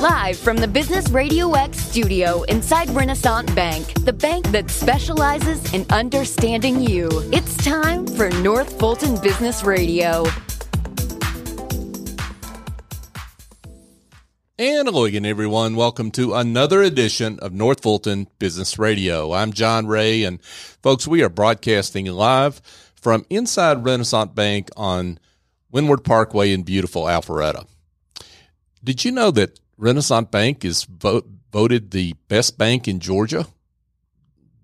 Live from the Business Radio X studio inside Renaissance Bank, the bank that specializes in understanding you. It's time for North Fulton Business Radio. And hello again, everyone. Welcome to another edition of North Fulton Business Radio. I'm John Ray, and folks, we are broadcasting live from inside Renaissance Bank on Windward Parkway in beautiful Alpharetta. Did you know that Renaissance Bank is vote, voted the best bank in Georgia?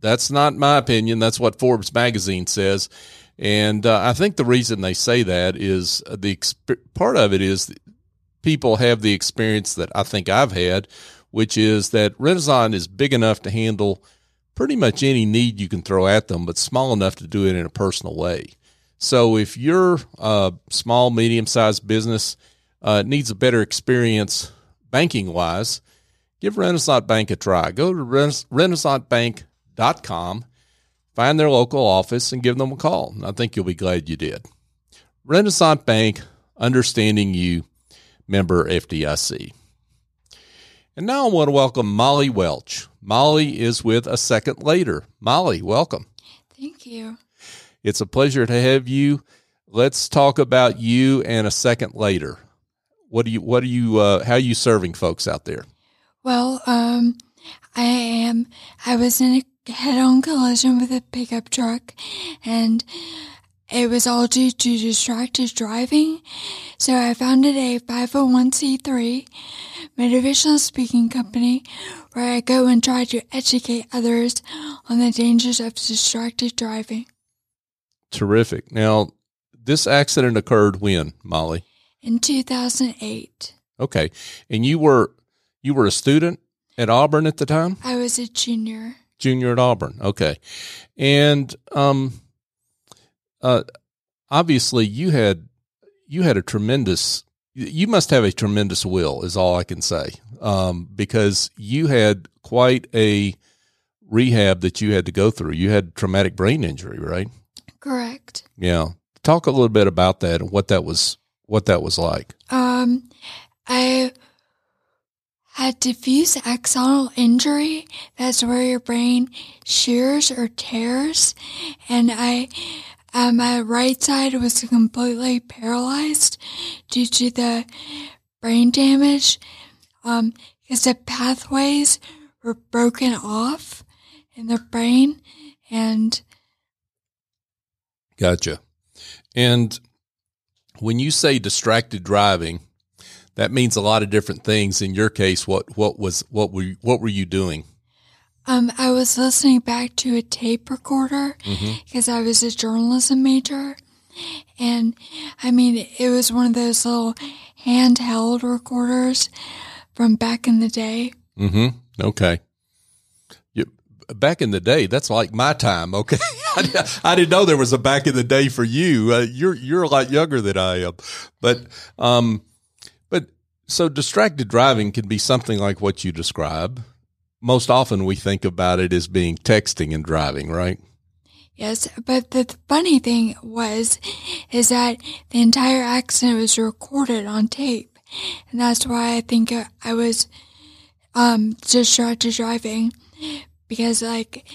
That's not my opinion. That's what Forbes magazine says. And uh, I think the reason they say that is the part of it is people have the experience that I think I've had, which is that Renaissance is big enough to handle pretty much any need you can throw at them, but small enough to do it in a personal way. So if you're a small, medium sized business, uh, needs a better experience banking wise, give Renaissance Bank a try. Go to renaissancebank.com, find their local office, and give them a call. I think you'll be glad you did. Renaissance Bank, understanding you, member FDIC. And now I want to welcome Molly Welch. Molly is with a second later. Molly, welcome. Thank you. It's a pleasure to have you. Let's talk about you and a second later. What do you? What are you? Uh, how are you serving folks out there? Well, um, I am. I was in a head-on collision with a pickup truck, and it was all due to distracted driving. So I founded a 501c3 motivational speaking company where I go and try to educate others on the dangers of distracted driving. Terrific. Now, this accident occurred when, Molly? In 2008. Okay. And you were you were a student at Auburn at the time? I was a junior. Junior at Auburn. Okay. And um uh obviously you had you had a tremendous you must have a tremendous will is all I can say. Um because you had quite a rehab that you had to go through. You had traumatic brain injury, right? Correct. Yeah. Talk a little bit about that and what that was what that was like. Um, I had diffuse axonal injury. That's where your brain shears or tears. And I, uh, my right side was completely paralyzed due to the brain damage. Um, because the pathways were broken off in the brain and. Gotcha. And when you say distracted driving, that means a lot of different things. In your case, what what was what were you, what were you doing? Um, I was listening back to a tape recorder because mm-hmm. I was a journalism major, and I mean it was one of those little handheld recorders from back in the day. Mm-hmm. Okay back in the day, that's like my time. Okay, I, didn't know there was a back in the day for you. Uh, you're you're a lot younger than I am, but um, but so distracted driving can be something like what you describe. Most often, we think about it as being texting and driving, right? Yes, but the funny thing was, is that the entire accident was recorded on tape, and that's why I think I was um distracted driving because like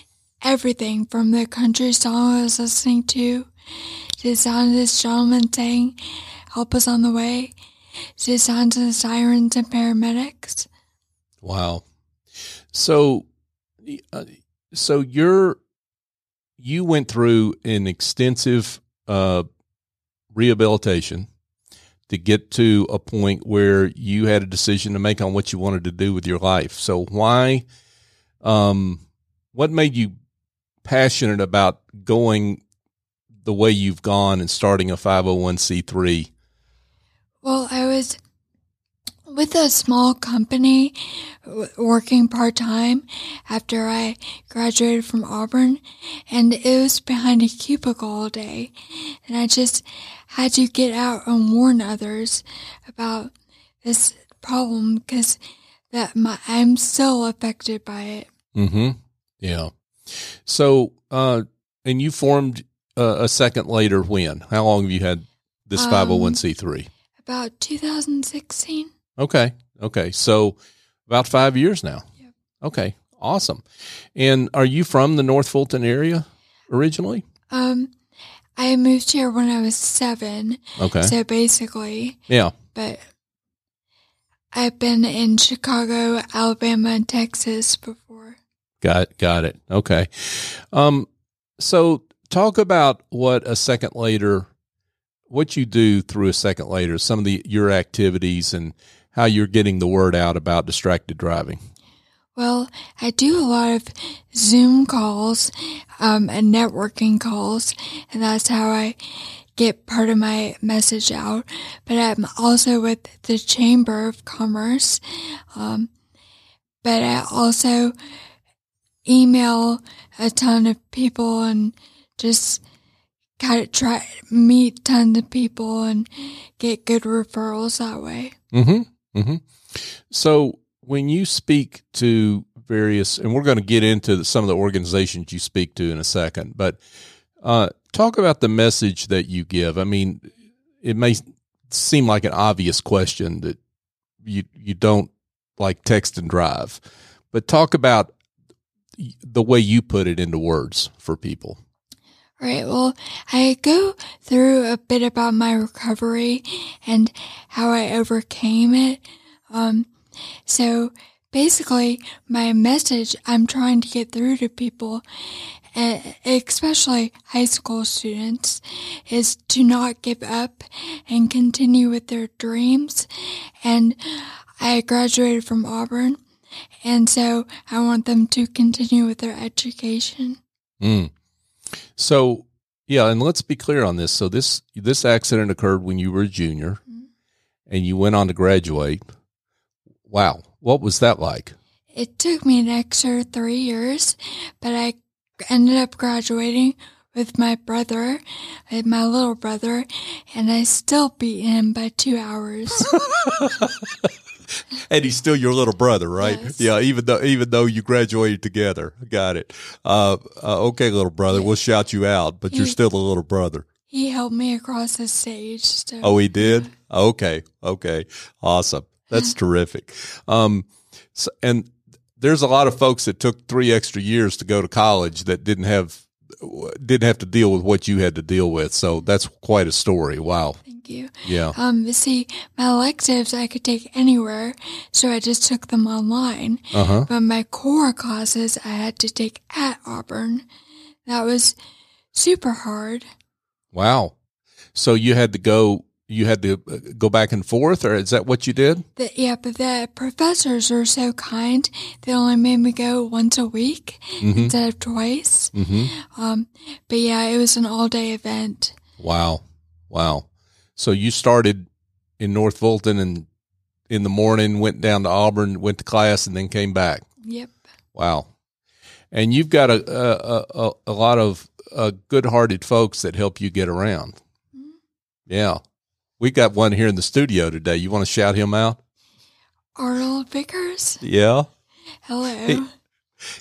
everything from the country song I was listening to, to the sound of this gentleman saying, help us on the way, to the sounds of the sirens and paramedics. Wow. So, uh, so you're, you went through an extensive, uh, rehabilitation to get to a point where you had a decision to make on what you wanted to do with your life. So why, um, what made you passionate about going the way you've gone and starting a 501c3? Well, I was with a small company working part time after I graduated from Auburn, and it was behind a cubicle all day. And I just had to get out and warn others about this problem because that my, I'm still affected by it. Mm-hmm. Yeah. So, uh, and you formed uh, a second later when? How long have you had this 501c3? Um, about 2016. Okay. Okay. So about five years now. Yep. Okay. Awesome. And are you from the North Fulton area originally? Um, I moved here when I was seven. Okay. So basically, yeah. but I've been in Chicago, Alabama, and Texas before. Got got it. Okay. Um so talk about what a second later what you do through a second later, some of the your activities and how you're getting the word out about distracted driving. Well, I do a lot of Zoom calls um, and networking calls, and that's how I get part of my message out. But I'm also with the Chamber of Commerce. Um, but I also email a ton of people and just kind of try meet tons of people and get good referrals that way. Mm-hmm. Mm-hmm. So when you speak to various, and we're going to get into some of the organizations you speak to in a second, but uh, talk about the message that you give. I mean, it may seem like an obvious question that you you don't like text and drive, but talk about the way you put it into words for people. Right. Well, I go through a bit about my recovery and how I overcame it. Um, so basically my message I'm trying to get through to people, especially high school students, is to not give up and continue with their dreams. And I graduated from Auburn. And so I want them to continue with their education. Mm. So, yeah, and let's be clear on this. So this this accident occurred when you were a junior, mm-hmm. and you went on to graduate. Wow, what was that like? It took me an extra three years, but I ended up graduating with my brother, with my little brother, and I still beat him by two hours. and he's still your little brother, right? Yes. Yeah, even though even though you graduated together. Got it. Uh, uh, okay, little brother, we'll shout you out, but you're still a little brother. He helped me across the stage. So. Oh, he did. Okay, okay, awesome. That's terrific. Um, so, and there's a lot of folks that took three extra years to go to college that didn't have didn't have to deal with what you had to deal with. So that's quite a story. Wow. Thank you. Yeah. Um, see, my electives I could take anywhere, so I just took them online. Uh-huh. But my core classes I had to take at Auburn. That was super hard. Wow. So you had to go you had to uh, go back and forth, or is that what you did? The, yeah, but the professors were so kind. They only made me go once a week mm-hmm. instead of twice. Mm-hmm. Um, but yeah, it was an all day event. Wow. Wow. So you started in North Fulton and in the morning, went down to Auburn, went to class, and then came back. Yep. Wow. And you've got a, a, a, a lot of uh, good hearted folks that help you get around. Mm-hmm. Yeah. We got one here in the studio today. You want to shout him out? Arnold Vickers. Yeah. Hello. He,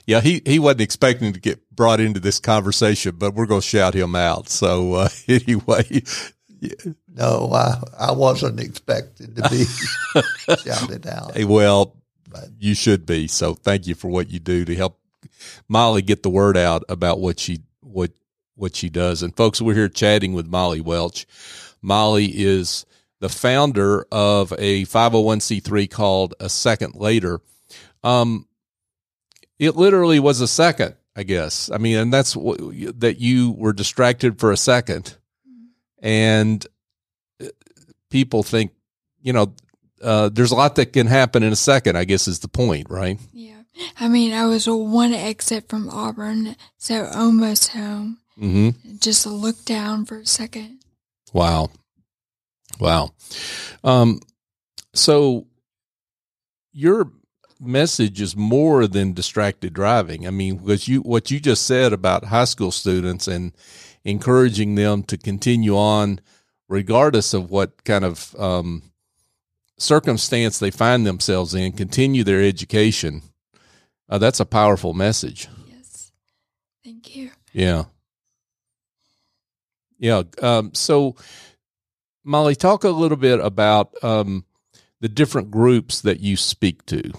yeah, he, he wasn't expecting to get brought into this conversation, but we're going to shout him out. So uh, anyway, yeah. no, I I wasn't expecting to be shouted out. Hey, well, but. you should be. So thank you for what you do to help Molly get the word out about what she what what she does. And folks, we're here chatting with Molly Welch. Molly is the founder of a 501c3 called A Second Later. Um, it literally was a second, I guess. I mean, and that's what, that you were distracted for a second, and uh, people think, you know, uh, there's a lot that can happen in a second. I guess is the point, right? Yeah. I mean, I was one exit from Auburn, so almost home. Mm-hmm. Just look down for a second. Wow. Wow. Um, so your message is more than distracted driving. I mean, because you, what you just said about high school students and encouraging them to continue on regardless of what kind of, um, circumstance they find themselves in, continue their education. Uh, that's a powerful message. Yes. Thank you. Yeah. Yeah. Um, so, Molly, talk a little bit about um, the different groups that you speak to?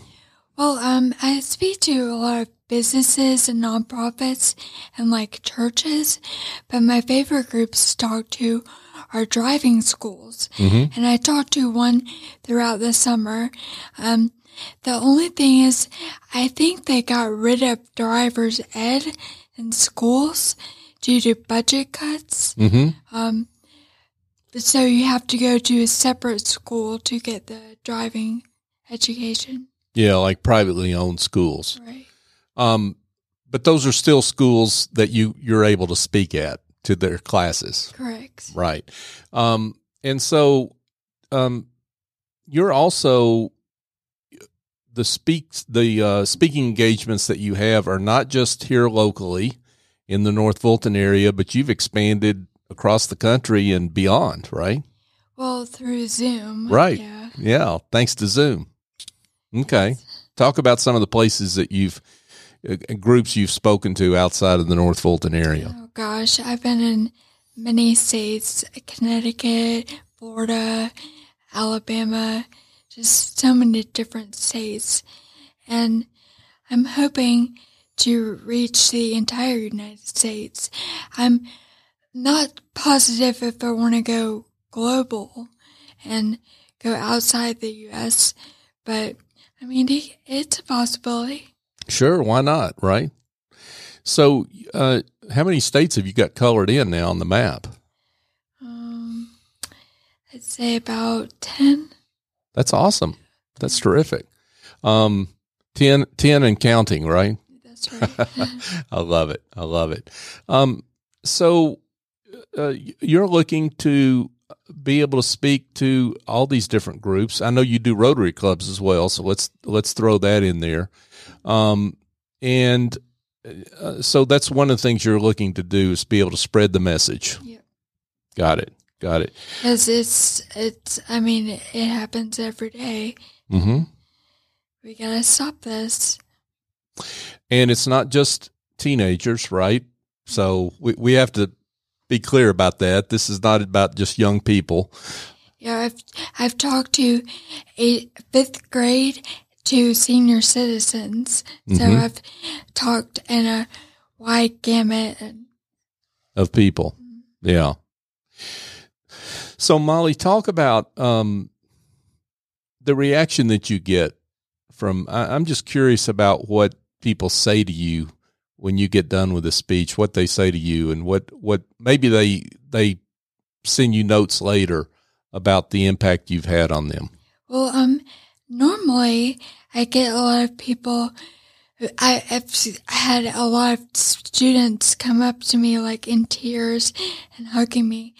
Well, um, I speak to a lot of businesses and nonprofits and like churches, but my favorite groups to talk to are driving schools. And I talked to one throughout the summer. Um, the only thing is, I think they got rid of driver's ed in schools due to budget cuts. Um, so you have to go to a separate school to get the driving education. Yeah, like privately owned schools. Right. Um, but those are still schools that you you're able to speak at to their classes, Correct. right? Um, and so, um, you're also the speaks the uh, speaking engagements that you have are not just here locally in the North Fulton area, but you've expanded across the country and beyond, right? Well, through Zoom. Right. Yeah. Yeah, thanks to Zoom. Okay. Talk about some of the places that you've uh, groups you've spoken to outside of the North Fulton area. Oh gosh, I've been in many states: Connecticut, Florida, Alabama, just so many different states, and I'm hoping to reach the entire United States. I'm not positive if I want to go global and go outside the U.S., but I mean, it's a possibility. Sure, why not, right? So, uh, how many states have you got colored in now on the map? Um, I'd say about 10. That's awesome. That's terrific. Um, 10, 10 and counting, right? That's right. I love it. I love it. Um, so uh, you're looking to be able to speak to all these different groups. I know you do Rotary clubs as well, so let's let's throw that in there. Um, and uh, so that's one of the things you're looking to do is be able to spread the message. Yep. Got it. Got it. Because it's, it's, I mean, it happens every day. Mm-hmm. We gotta stop this. And it's not just teenagers, right? So we we have to be clear about that. This is not about just young people. Yeah, I've, I've talked to a fifth grade to senior citizens. So Mhm. I've talked in a wide gamut. Of people. Yeah. So Molly, talk about um, the reaction that you get from. I, I'm just curious about what people say to you when you get done with a speech. What they say to you, and what what maybe they they send you notes later about the impact you've had on them. Well, um, normally I get a lot of people. I, I've had a lot of students come up to me like in tears and hugging me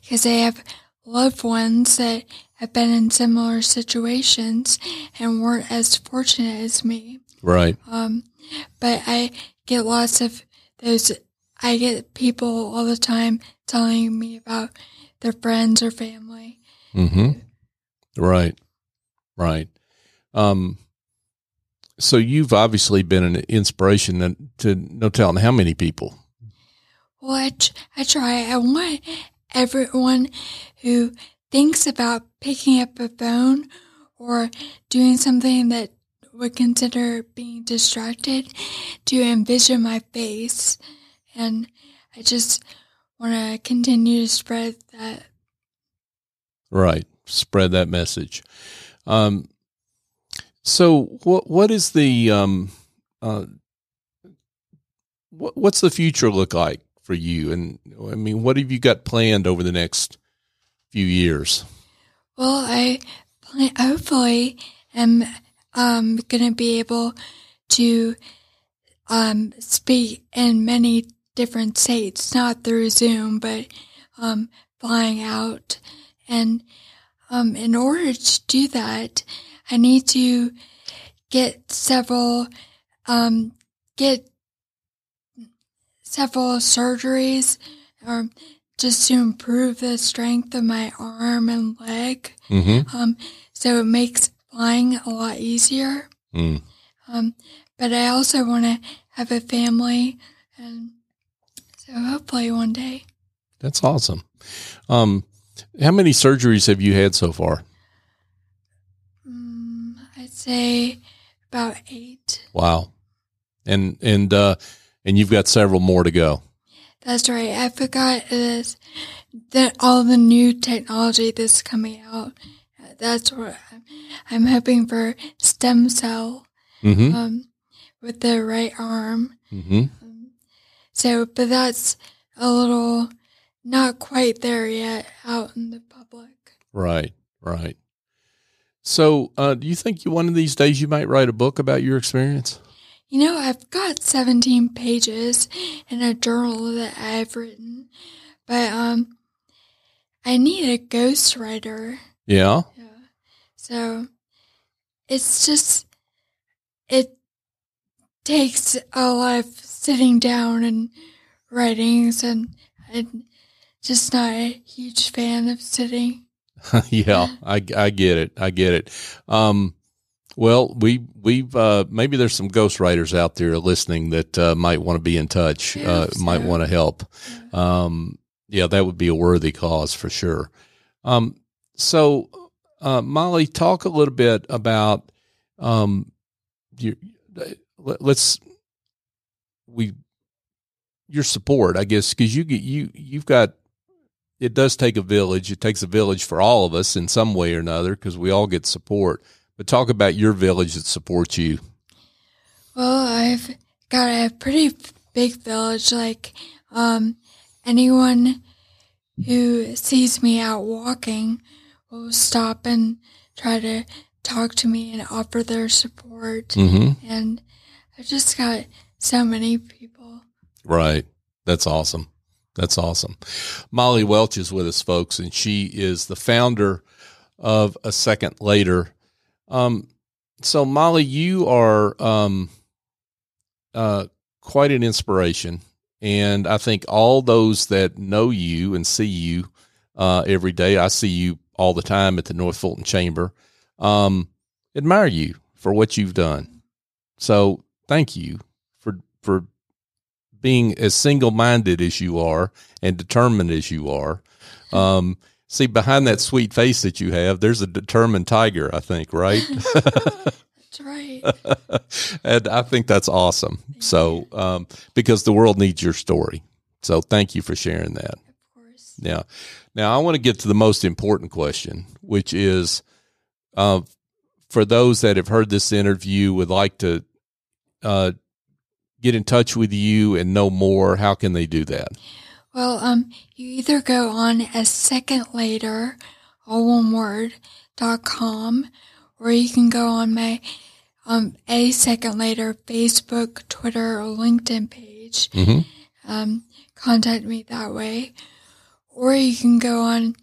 because they have loved ones that have been in similar situations and weren't as fortunate as me. Right. Um, but I get lots of those. I get people all the time telling me about their friends or family. Mm-hmm. Right. Right. Um, so you've obviously been an inspiration to, to no telling how many people. Well, I, tr- I try. I want everyone who thinks about picking up a phone or doing something that would consider being distracted to envision my face. And I just want to continue to spread that. Right. Spread that message. Um, so what what is the um, uh, what what's the future look like for you? And I mean, what have you got planned over the next few years? Well, I plan, hopefully am um, going to be able to um, speak in many different states, not through Zoom, but um, flying out. And um, in order to do that, I need to get several um, get several surgeries or just to improve the strength of my arm and leg. Mm-hmm. Um, so it makes flying a lot easier. Mm. Um, but I also want to have a family, and so hopefully one day. That's awesome. Um, how many surgeries have you had so far? Um, I'd say about eight. Wow. And and uh and you've got several more to go. That's right. I forgot this that all the new technology that's coming out. That's what I'm, I'm hoping for stem cell Mhm. um, with the right arm. Mhm. So, but that's a little not quite there yet out in the public. Right. Right. So, uh do you think you one of these days you might write a book about your experience? You know, I've got 17 pages in a journal that I've written, but um, I need a ghostwriter. Yeah. So it's just, it takes a lot of sitting down and writings, and I'm just not a huge fan of sitting. yeah, I, I get it. I get it. Um, well, we we've uh, maybe there's some ghostwriters out there listening that uh, might want to be in touch. Uh, might want to help. Um, yeah, that would be a worthy cause for sure. Um, so, uh, Molly, talk a little bit about um, your. let- Let's we your support, I guess, because you get you you've got it does take a village. It takes a village for all of us in some way or another because we all get support. But talk about your village that supports you. Well, I've got a pretty big village. Like, um, anyone who sees me out walking will stop and try to talk to me and offer their support. Mm-hmm. And I've just got so many people. Right. That's awesome. That's awesome. Molly Welch is with us, folks, and she is the founder of A Second Later. Um, so, Molly, you are um, uh, quite an inspiration. And I think all those that know you and see you uh, every day, I see you all the time at the North Fulton Chamber, um, admire you for what you've done. So, thank you for for being as single minded as you are and determined as you are. Um, see, behind that sweet face that you have, there's a determined tiger, I think, right? That's right. and I think that's awesome. So, um, because the world needs your story. So, thank you for sharing that. of course. Now, now I want to get to the most important question, which is, uh, for those that have heard this interview would like to uh, get in touch with you and know more. How can they do that? Well, um, you either go on a second later, all one word, dot com, or you can go on my um a second later Facebook, Twitter, or LinkedIn page. Mhm. Um, contact me that way, or you can go on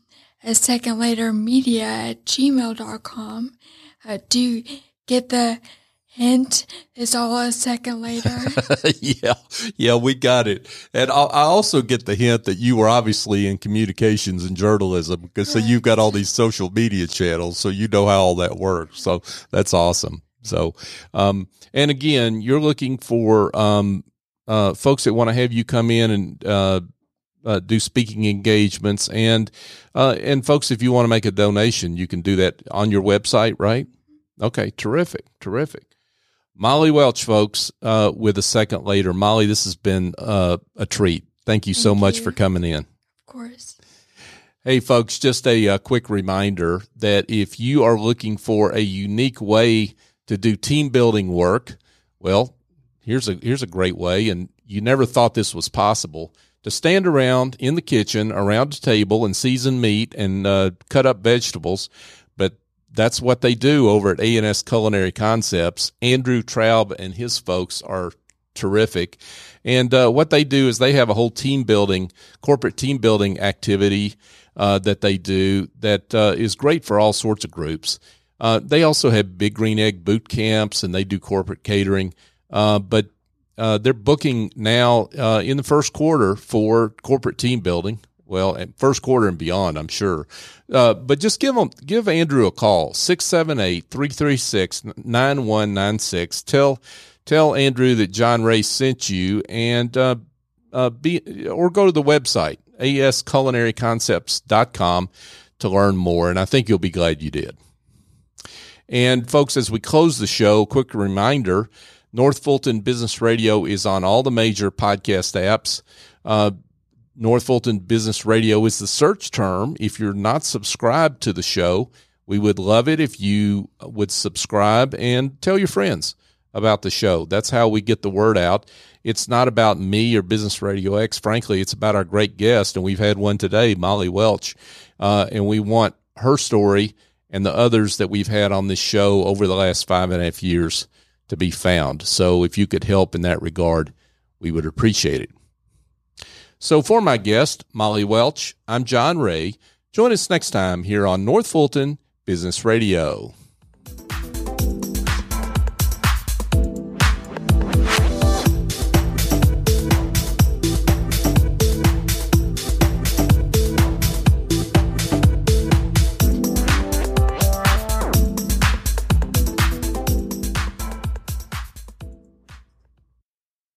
a second later media at gmail.com. Uh, do get the hint? It's all a second later. yeah, yeah, we got it. And I, I also get the hint that you were obviously in communications and journalism because so you've got all these social media channels, so you know how all that works. So that's awesome. So, um, and again, you're looking for um, uh, folks that want to have you come in and uh, uh, do speaking engagements, and uh, and folks, if you want to make a donation, you can do that on your website, right? Okay, terrific, terrific. Molly Welch, folks, uh, with a second later. Molly, this has been uh, a treat. Thank you so much you. for coming in. of course. Hey, folks, just a, uh quick reminder that if you are looking for a unique way to do team building work, well, here's a here's a great way, and you never thought this was possible to stand around in the kitchen around a table and season meat and uh, cut up vegetables, but that's what they do over at A&S Culinary Concepts. Andrew Traub and his folks are terrific. And uh, what they do is they have a whole team building, corporate team building activity uh, that they do that uh, is great for all sorts of groups. Uh, they also have big green egg boot camps and they do corporate catering. Uh, but uh, they're booking now uh, in the first quarter for corporate team building. Well, first quarter and beyond, I'm sure. Uh, but just give them, give Andrew a call, 678-336-9196. Tell, tell Andrew that John Ray sent you and, uh, uh, be, or go to the website, asculinaryconcepts.com to learn more. And I think you'll be glad you did. And folks, as we close the show, quick reminder North Fulton Business Radio is on all the major podcast apps. Uh, North Fulton Business Radio is the search term. If you're not subscribed to the show, we would love it if you would subscribe and tell your friends about the show. That's how we get the word out. It's not about me or Business Radio X. Frankly, it's about our great guest, and we've had one today, Molly Welch, uh, and we want her story and the others that we've had on this show over the last five and a half years to be found. So if you could help in that regard, we would appreciate it. So for my guest, Molly Welch, I'm John Ray. Join us next time here on North Fulton Business Radio.